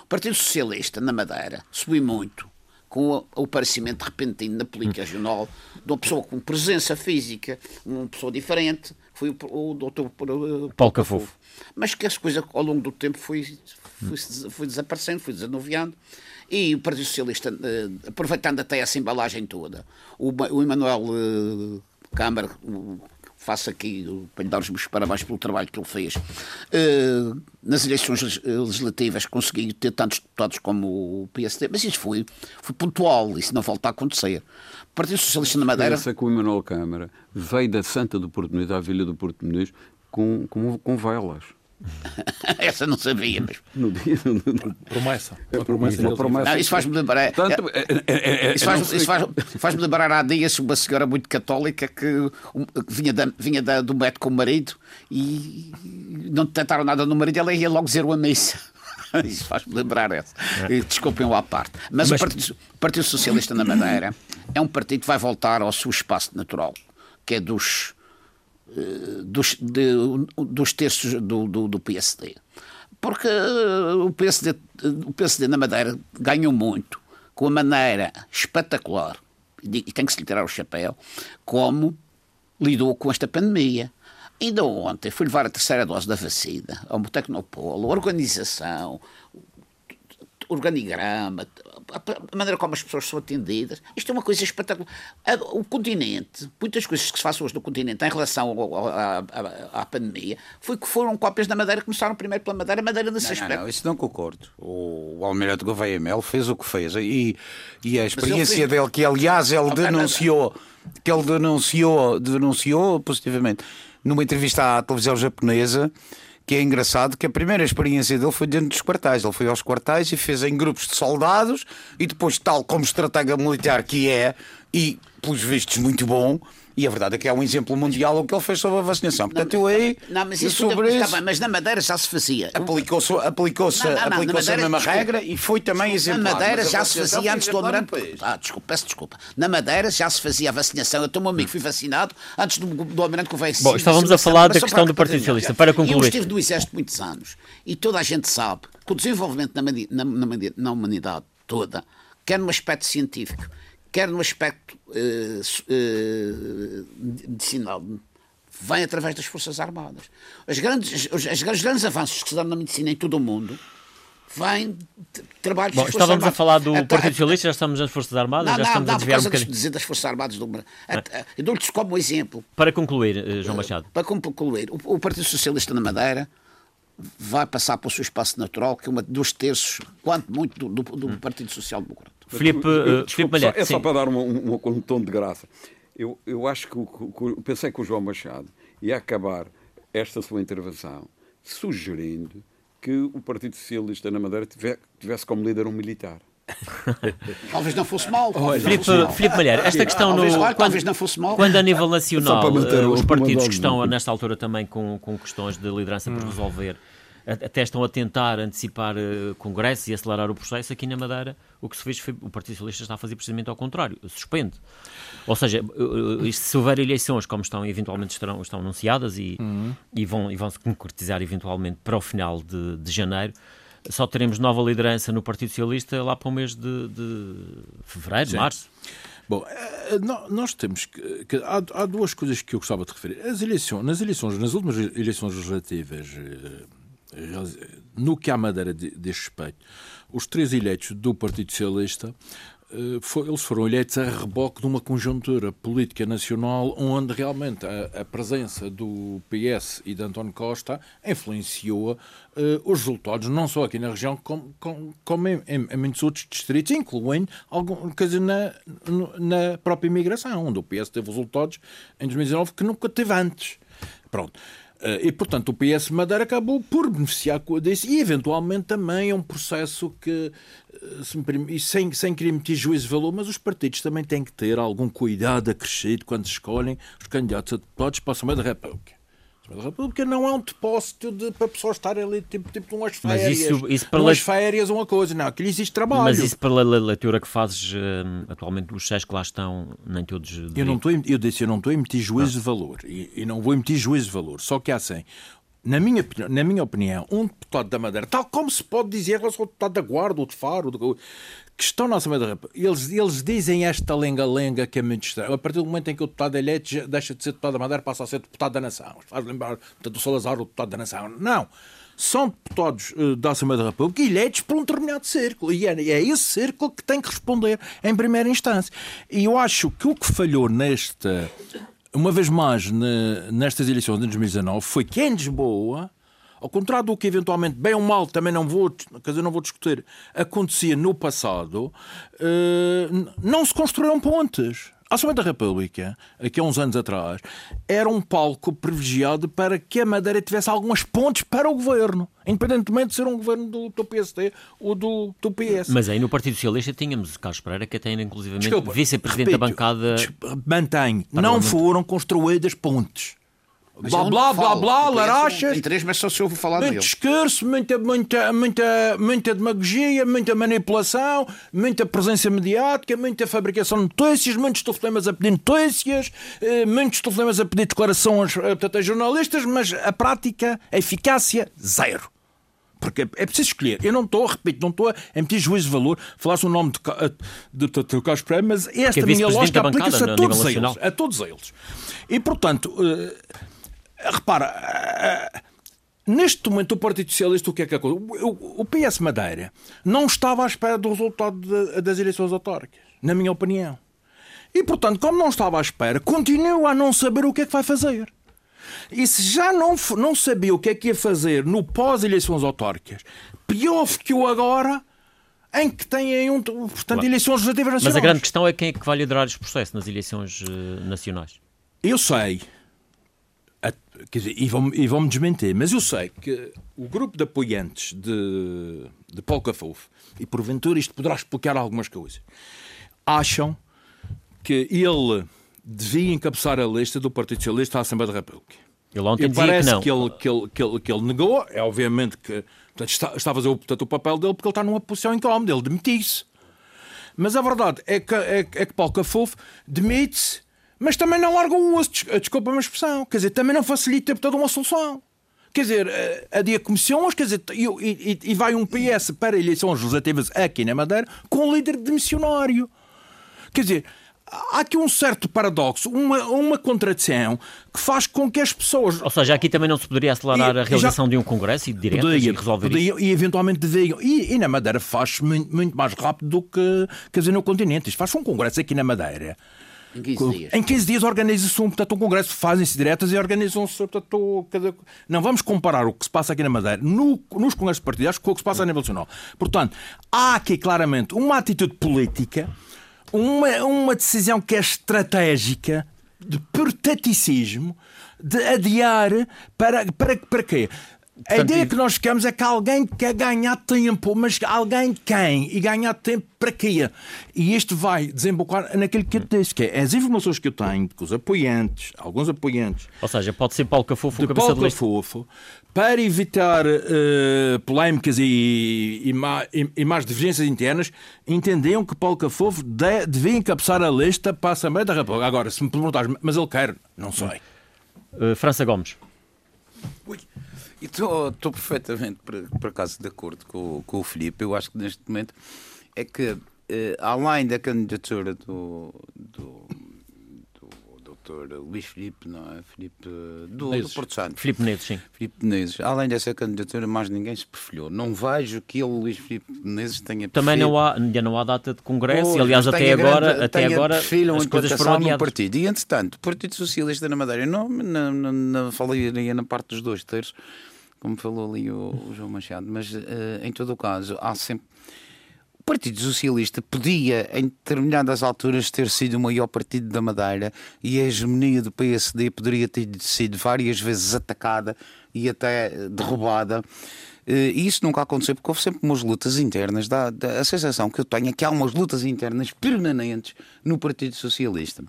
O Partido Socialista, na Madeira, subiu muito com o aparecimento repentino na política hum. regional de uma pessoa com presença física, uma pessoa diferente, foi o, o doutor Paulo Cafofo. Mas que essa coisa ao longo do tempo foi, foi, foi desaparecendo, foi desanuviando. E o Partido Socialista, eh, aproveitando até essa embalagem toda, o, o Emanuel eh, Câmara, faço aqui para lhe dar os meus parabéns pelo trabalho que ele fez. Uh, nas eleições legislativas conseguiu ter tantos deputados como o PSD, mas isso foi, foi pontual, isso não volta a acontecer. Partido Socialista na Madeira. Pensa que o Emanuel Câmara veio da Santa do Porto Muniz à Vila do Porto Muniz com, com, com velas. Essa não sabia, mas. No dia. Promessa. Uma promessa. Uma promessa. Não, isso faz-me lembrar. Tanto, é, é, é, isso faz-me faz, faz lembrar há dias uma senhora muito católica que, que vinha, da, vinha da, do médico com o marido e não tentaram nada no marido, ela ia logo dizer a missa. Isso faz-me lembrar essa. Desculpem o à parte. Mas, Mas... O, partido, o Partido Socialista na Madeira é um partido que vai voltar ao seu espaço natural, que é dos dos, de, dos terços do, do, do, PSD. Porque o PSD, o PSD na Madeira ganhou muito com a maneira espetacular, e tem que se lhe tirar o chapéu, como lidou com esta pandemia. Ainda ontem fui levar a terceira dose da vacina ao Tecnopolo, organização, organigrama, a maneira como as pessoas são atendidas. Isto é uma coisa espetacular. O continente, muitas coisas que se fazem hoje no continente em relação à, à, à pandemia, foi que foram cópias da Madeira, começaram primeiro pela Madeira, a Madeira nesse não, aspecto. Não, não, isso não concordo. O, o Almirante Gouveia Mel fez o que fez e, e a experiência dele, que aliás ele denunciou, que ele denunciou, denunciou positivamente numa entrevista à televisão japonesa que é engraçado que a primeira experiência dele foi dentro dos quartais. Ele foi aos quartais e fez em grupos de soldados e depois, tal como estratega militar que é, e pelos vistos muito bom, e a verdade é que é um exemplo mundial o que ele fez sobre a vacinação. Portanto, eu aí. Não, mas isso sobre isso, bem, mas na Madeira já se fazia. Aplicou-se aplicou aplicou a mesma regra e foi também exemplar. Na Madeira já se fazia antes do Almirante. Ah, desculpa, peço desculpa. Na Madeira já se fazia a vacinação. Eu tenho um amigo que fui vacinado antes do, do Almirante que veio Bom, estávamos a falar da questão do Partido Socialista. Para concluir. Eu estive no Exército muitos anos e toda a gente sabe que o desenvolvimento na, na, na, na humanidade toda, quer no aspecto científico, quer no aspecto uh, uh, medicinal, vem através das Forças Armadas. As grandes, os, as, os grandes avanços que se dão na medicina em todo o mundo vêm de trabalhos Bom, estávamos a falar do Partido Socialista, já estamos nas Forças Armadas, não, já estamos não, a desviar um bocadinho. dizer das Forças Armadas do ah. Eu dou-lhes como exemplo. Para concluir, eh, João Machado. Para concluir, o, o Partido Socialista na Madeira vai passar para o seu espaço natural, que é uma dos terços, quanto muito, do, do, do hum. Partido Social Democrata. Filipe, uh, Filipe Malher, É só para dar um, um, um, tom de graça. Eu, eu acho que, que, pensei que o João Machado ia acabar esta sua intervenção sugerindo que o Partido Socialista na Madeira tivesse como líder um militar. talvez não fosse mal. Filipe, Filipe Malheiro, esta questão talvez, no, quando, talvez não fosse mal. Quando a nível nacional uh, os partidos que estão nesta altura também com, com questões de liderança por resolver até estão a tentar antecipar uh, congressos e acelerar o processo, aqui na Madeira o que se fez foi o Partido Socialista está a fazer precisamente ao contrário, suspende. Ou seja, uh, se houver eleições como estão eventualmente estarão, estão anunciadas e, uhum. e, vão, e vão se concretizar eventualmente para o final de, de janeiro, só teremos nova liderança no Partido Socialista lá para o mês de, de fevereiro, Sim. março. Bom, eh, nós temos que. que há, há, duas coisas que eu gostava de referir. As eleições, nas eleições, nas últimas eleições legislativas no que à Madeira diz respeito, os três eleitos do Partido Socialista eh, eles foram eleitos a reboque de uma conjuntura política nacional onde realmente a, a presença do PS e de António Costa influenciou uh, os resultados, não só aqui na região, como, em, muitos outros distritos, incluindo algum, dizer, na, na própria imigração, onde o PS teve resultados em 2019 que nunca teve antes. Pronto. Eh, e, portanto, o PS Madeira acabou por beneficiar disso e, eventualmente, também é um processo que, eh, se me, sem, sem querer meter juízo de valor, mas os partidos também têm que ter algum cuidado acrescido quando escolhem os candidatos a deputados para a Assembleia da República. República não é um depósito de, para pessoas estarem ali tipo, tipo umas férias. Mas isso, isso para umas le... férias uma coisa, não, aquilo existe trabalho. Mas isso pela leitura que fazes uh, atualmente, os seis que lá estão, nem todos. Eu, não estou, eu disse, eu não estou a emitir juízo de valor e, e, não vou emitir juízo de valor. Só que há assim, na minha, na minha opinião, um deputado da Madeira, tal como se pode dizer em relação ao deputado da Guarda ou de Faro, que estão na Assembleia da República, eles, eles dizem esta lenga-lenga que é muito estranho. A partir do momento em que o deputado é eleito, deixa de ser deputado da Madeira, passa a ser deputado da Nação. Faz lembrar portanto, o Salazar, o deputado da Nação. Não. São deputados uh, da Assembleia da República eleitos por um determinado círculo. E é, é esse círculo que tem que responder em primeira instância. E eu acho que o que falhou nesta, uma vez mais, nestas eleições de 2019, foi que em Lisboa ao contrário do que eventualmente, bem ou mal, também não vou, quer dizer, não vou discutir, acontecia no passado, eh, não se construíram pontes. A Assembleia da República, aqui há uns anos atrás, era um palco privilegiado para que a Madeira tivesse algumas pontes para o governo, independentemente de ser um governo do, do PSD ou do, do PS. Mas aí no Partido Socialista tínhamos Carlos Pereira, que até ainda inclusivamente vice-presidente da bancada. Mantenho, não foram construídas pontes. Blá, blá, blá, blá, larachas. Em três meses só se ouve falar muito dele. discurso, muita, muita, muita, muita demagogia, muita manipulação, muita presença mediática, muita fabricação de notícias, muitos telefonemas a pedir notícias, eh, muitos telefonemas a pedir declarações portanto, a jornalistas, mas a prática, a eficácia, zero. Porque é preciso escolher. Eu não estou, repito, não estou a emitir juízo de valor, falasse o nome de, de, de, de Carlos Pereira, mas esta é minha lógica aplica-se a todos eles. A todos eles. E, portanto, uh, Repara, eh, neste momento o Partido Socialista, o que é que acontece? O PS Madeira não estava à espera do resultado das eleições autárquicas, na minha opinião. E, portanto, como não estava à espera, continua a não saber o que é que vai fazer. E se já não, não sabia o que é que ia fazer no pós-eleições autárquicas, pior que o agora, em que tem um, portanto, claro. eleições legislativas nacionais. Mas a grande questão é quem é que vai liderar este processo nas eleições uh, nacionais. Eu sei, quer dizer, e vão-me e vão desmentir, mas eu sei que o grupo de apoiantes de, de Paulo Cafofo, e porventura isto poderá explicar algumas coisas, acham que ele devia encabeçar a lista do Partido Socialista à Assembleia da República. Ele ontem e parece que, que, ele, que, ele, que, ele, que ele negou, é obviamente que portanto, está, está, a fazer portanto, o papel dele porque ele está numa posição incómoda, ele demite-se. Mas a verdade é que, é, é que Paulo Cafofo demite-se mas também não larga o osso, desculpa uma expressão, quer dizer, também não facilita toda uma solução. Quer dizer, eh, adia comissões, quer dizer, e, e, e vai um PS para eleições legislativas aqui na Madeira com um líder demissionário. Quer dizer, há aqui um certo paradoxo, uma, uma contradição que faz com que as pessoas. Ou seja, aqui também não se poderia acelerar e, a realização já... de um congresso e de diretas e resolver E eventualmente deveriam. E, e, na Madeira faz muito, muito mais rápido do que, quer dizer, no continente. Isto faz um congresso aqui na Madeira em 15 dias. Em 15 dias organiza-se um, portanto, um congresso, fazem-se diretas e organizam-se. Portanto, cada... Não vamos comparar o que se passa aqui na Madeira no, nos congressos partidários com o que se passa a nível nacional. Portanto, há aqui claramente uma atitude política, uma, uma decisão que é estratégica, de puro taticismo, de adiar para, para, para quê? A ideia que nós ficamos é que alguém quer ganhar tempo, mas alguém quem? E ganhar tempo para quê? E este vai desembocar naquilo que eu disse, que é as informações que eu tenho, que os apoiantes, alguns apoiantes. Ou seja, pode ser Paulo Cafofo de Paulo. Cafofo, para evitar uh, polémicas e, e, má, e, e, mais divergências internas, entendiam que Paulo Cafofo de, devia encabeçar a lista para a Assembleia da República. Agora, se me perguntares, mas ele quer, não sei. Uh, França Gomes. Ui. Estou perfeitamente, por, por acaso, de acordo com, com o Filipe. Eu acho que neste momento é que, eh, além da candidatura do, do, do Dr. Luís Filipe, não é? Filipe do, do Porto Santo. Filipe Menezes, sim. Filipe Menezes. Além dessa candidatura, mais ninguém se perfilhou. Não vejo que ele, Luís Filipe Menezes, tenha Também não há, ainda não há data de congresso, e aliás, até agora, grande, até agora as coisas foram no partido. E, entretanto, o Partido Socialista na Madeira, não, não, não, não falaria na parte dos dois terços, como falou ali o, o João Machado, mas uh, em todo o caso há sempre. O Partido Socialista podia, em determinadas alturas, ter sido o maior partido da Madeira e a hegemonia do PSD poderia ter sido várias vezes atacada e até derrubada. E isso nunca aconteceu porque houve sempre umas lutas internas. Da, a sensação que eu tenho é que há umas lutas internas permanentes no Partido Socialista.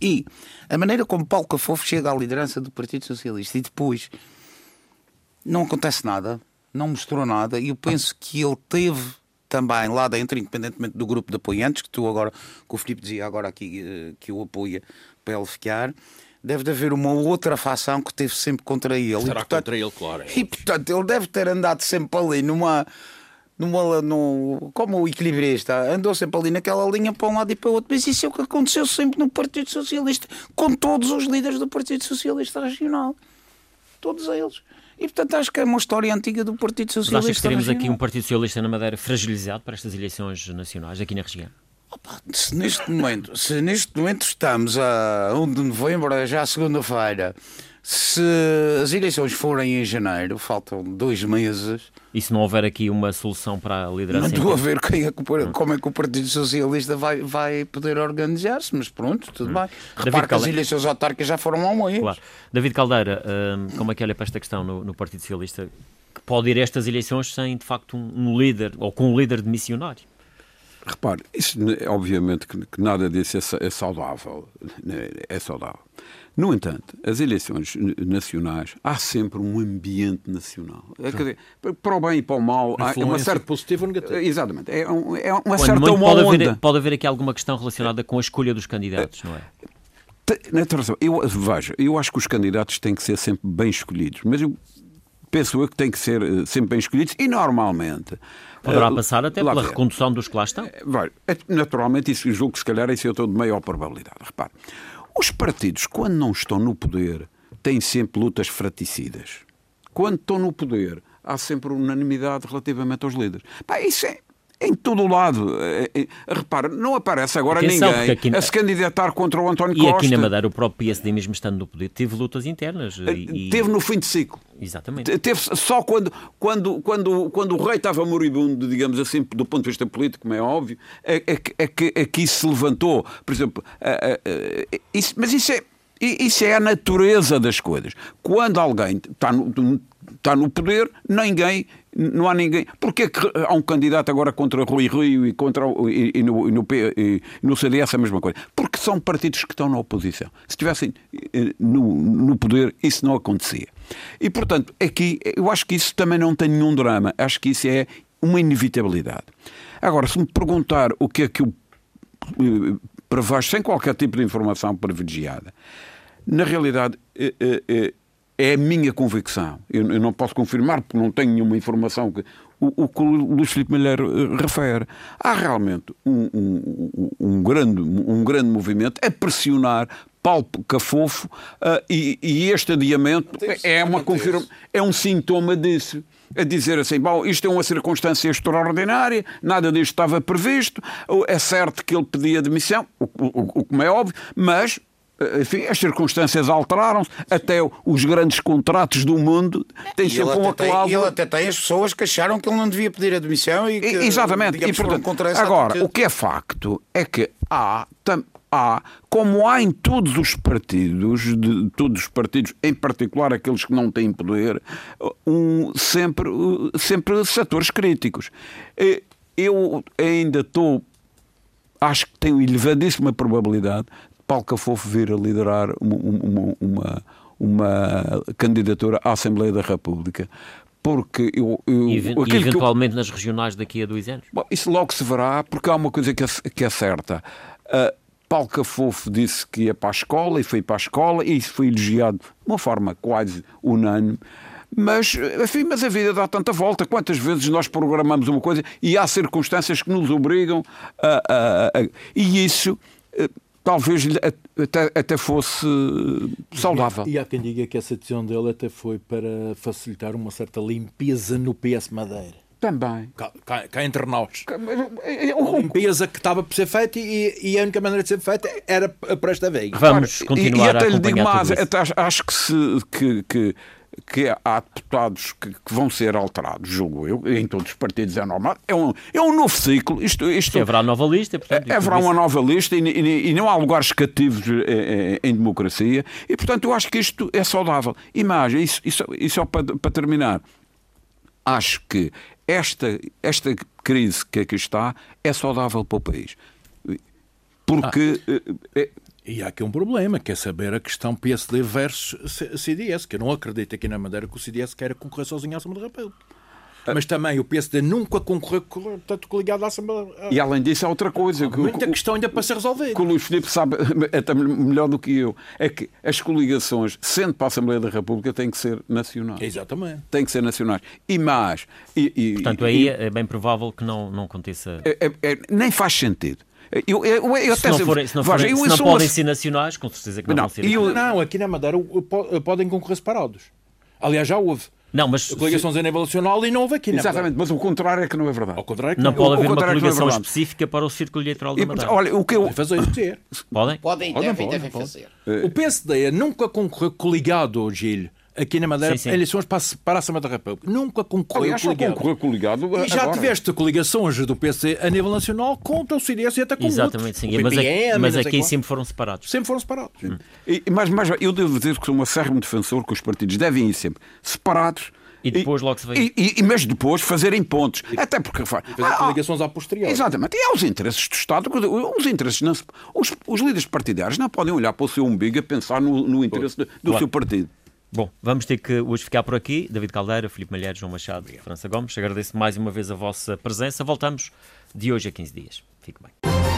E a maneira como Paulo Cafofo chega à liderança do Partido Socialista e depois não acontece nada, não mostrou nada, e eu penso que ele teve também lá dentro, independentemente do grupo de apoiantes, que tu agora, que o Filipe dizia agora aqui eh, que o apoia para ele ficar, deve de haver uma outra facção que teve sempre contra ele. Será e, portanto, contra ele, claro. E portanto ele deve ter andado sempre ali numa. Numa, no, como o equilibrista, andou sempre ali naquela linha para um lado e para o outro, mas isso é o que aconteceu sempre no Partido Socialista, com todos os líderes do Partido Socialista Regional. Todos eles. E portanto acho que é uma história antiga do Partido Socialista. Mas achas que teremos aqui um Partido Socialista na Madeira fragilizado para estas eleições nacionais aqui na região? Opa, se neste momento, se neste momento estamos a 1 de novembro, já segunda-feira, se as eleições forem em janeiro, faltam dois meses. E se não houver aqui uma solução para a liderança? Não estou a ver quem é que, como é que o Partido Socialista vai, vai poder organizar-se, mas pronto, tudo hum. bem. Repare que as eleições autárquicas já foram há um mês. Claro. David Caldeira, hum, como é que olha para esta questão no, no, Partido Socialista? Que pode ir a estas eleições sem, de facto, um, um líder, ou com um líder de missionário? Repare, isso, obviamente que, que nada disso é, é saudável. Né, é saudável. No entanto, as eleições nacionais, há sempre um ambiente nacional. É, dizer, para o bem e para o mal, há uma certa. positiva ou negativa. Exatamente. É, um, é uma certa uma pode haver, pode haver aqui alguma questão relacionada com a escolha dos candidatos, não é? Na eu veja, eu acho que os candidatos têm que ser sempre bem escolhidos, mas eu penso eu que têm que ser eh, sempre bem escolhidos e normalmente. Poderá uh, passar até pela recondução dos que lá estão. Naturalmente, isso julgo que se calhar isso é de maior probabilidade. Repare, os partidos, quando não estão no poder, têm sempre lutas fraticidas. Quando estão no poder, há sempre unanimidade relativamente aos líderes. Pá, isso é, em todo o lado. É, é, repara, não aparece agora Atenção, ninguém a se candidatar contra o António e Costa. E aqui na Madeira, o próprio PSD, mesmo estando no poder, teve lutas internas. E... Teve no fim de ciclo. Exatamente. Teve só quando, quando, quando, quando o rei estava moribundo, digamos assim, do ponto de vista político, como é óbvio, é, é, é, que, é que isso se levantou. Por exemplo, é, isso, mas isso é. Isso é a natureza das coisas. Quando alguém está no, está no poder, ninguém, não há ninguém. Porquê que há um candidato agora contra Rui Rio e, contra, e, e, no, e, no, e no CDS a mesma coisa? Porque são partidos que estão na oposição. Se estivessem eh, no, no poder, isso não acontecia. E, portanto, aqui eu acho que isso também não tem nenhum drama. Acho que isso é uma inevitabilidade. Agora, se me perguntar o que é que eu eh, prevejo, sem qualquer tipo de informação privilegiada, na realidade, é, a minha convicção. Eu, eu, não posso confirmar porque não tenho nenhuma informação que o, o que o Luís Filipe Malheiro refere. Há realmente um, um, um, grande, um grande movimento a pressionar Paulo Cafofo uh, e, e, este adiamento é, uma confirma, é um sintoma disso a dizer assim, bom, isto é uma circunstância extraordinária, nada disto estava previsto, é certo que ele pedia demissão, o, o, o que é óbvio, mas enfim, as circunstâncias alteraram-se, até os grandes contratos do mundo têm sempre uma cláusula. Ele até tem as pessoas que acharam que ele não devia pedir admissão e que, Exatamente, digamos, e portanto, agora, o que é facto é que há há, como há em todos os partidos, de todos os partidos, em particular aqueles que não têm poder, um, sempre, sempre setores críticos. Eu ainda estou, acho que tenho elevadíssima probabilidade de Paulo Cafofo vir a liderar uma, uma, uma, uma candidatura à Assembleia da República porque eu, eu e, eventualmente eu, nas regionais daqui a dois anos? Bom, isso logo se verá, porque há uma coisa que é, que é certa. Uh, Paulo Cafofo disse que ia para a escola e foi para a escola e isso foi elogiado de uma forma quase unânime. Mas, enfim, mas a vida dá tanta volta. Quantas vezes nós programamos uma coisa e há circunstâncias que nos obrigam a. a, a e isso uh, talvez até, até fosse saudável. E há quem diga que essa decisão dele até foi para facilitar uma certa limpeza no PS Madeira. Também. Cá, cá, cá entre nós. Uma limpeza que estava por ser feita e, e, a única maneira de ser feita era para esta vez. Vamos continuar e, e até a lhe digo mais, até acho que, se, que, que que há deputados que, que, vão ser alterados, julgo eu, em todos os partidos é normal. É um, é um novo ciclo. Isto, isto, haverá nova lista. Portanto, é, haverá uma nova lista e, e, e, não há lugares cativos em, eh, eh, em, democracia. E, portanto, eu acho que isto é saudável. Imagem, isso, isso, isso é para, para terminar. Acho que esta, esta crise que aqui está é saudável para o país. Porque. Ah. E há aqui um problema, que é saber a questão PSD versus CDS, que eu não acredito aqui na Madeira que o CDS queira concorrer sozinho à Assembleia da República. Mas também o PSD nunca concorreu tanto ligado à Assembleia. E além disso, há outra coisa. Há muita que, questão ainda para ser resolvida. Que o Luís Filipe sabe até melhor do que eu. É que as coligações, sendo para a Assembleia da República, têm que ser nacionais. Exatamente. Têm que ser nacionais. E mais. E, e, Portanto, aí e, é bem provável que não, não aconteça. É, é, é nem faz sentido. Eu, eu, eu se, não forem, se não, forem, se não podem ser nacionais, com certeza que não, não vão ser. Eu, não, aqui na Madeira podem concorrer separados. Aliás, já houve. Não, mas coligações se... a nível nacional e não houve aqui. Exatamente, mas o contrário é que não é verdade. Ao contrário é que não, não pode haver uma é coligação é específica para o círculo eleitoral da Madeira. Olha, o que eu... Podem fazer isso. Podem? Podem, devem, devem fazer. O PSD nunca concorreu coligado, Gil aqui na Madeira sim, sim. eleições para, para a Assembleia da República. Nunca concorreu coligado. concorreu coligado. E já agora. tiveste coligações do PC a nível nacional contra o CDS e até com Exatamente, sim. mas, PPM, mas aqui sempre foram separados. Sempre foram separados. Hum. E, mas, mas eu devo dizer que sou um acérrimo defensor que os partidos devem ir sempre separados e depois logo se vê. E, e, mas depois fazerem pontos. E, Até porque. Fazer ah, coligações à posteriori. Exatamente. E há os interesses do Estado. Os interesses não se, os, os líderes partidários não podem olhar para o seu umbigo a pensar no, no interesse do, do claro. seu partido. Bom, vamos ter que hoje ficar por aqui. David Caldeira, Filipe Malheiro, João Machado e França Gomes. Agradeço mais uma vez a vossa presença. Voltamos de hoje a 15 dias. Fique bem.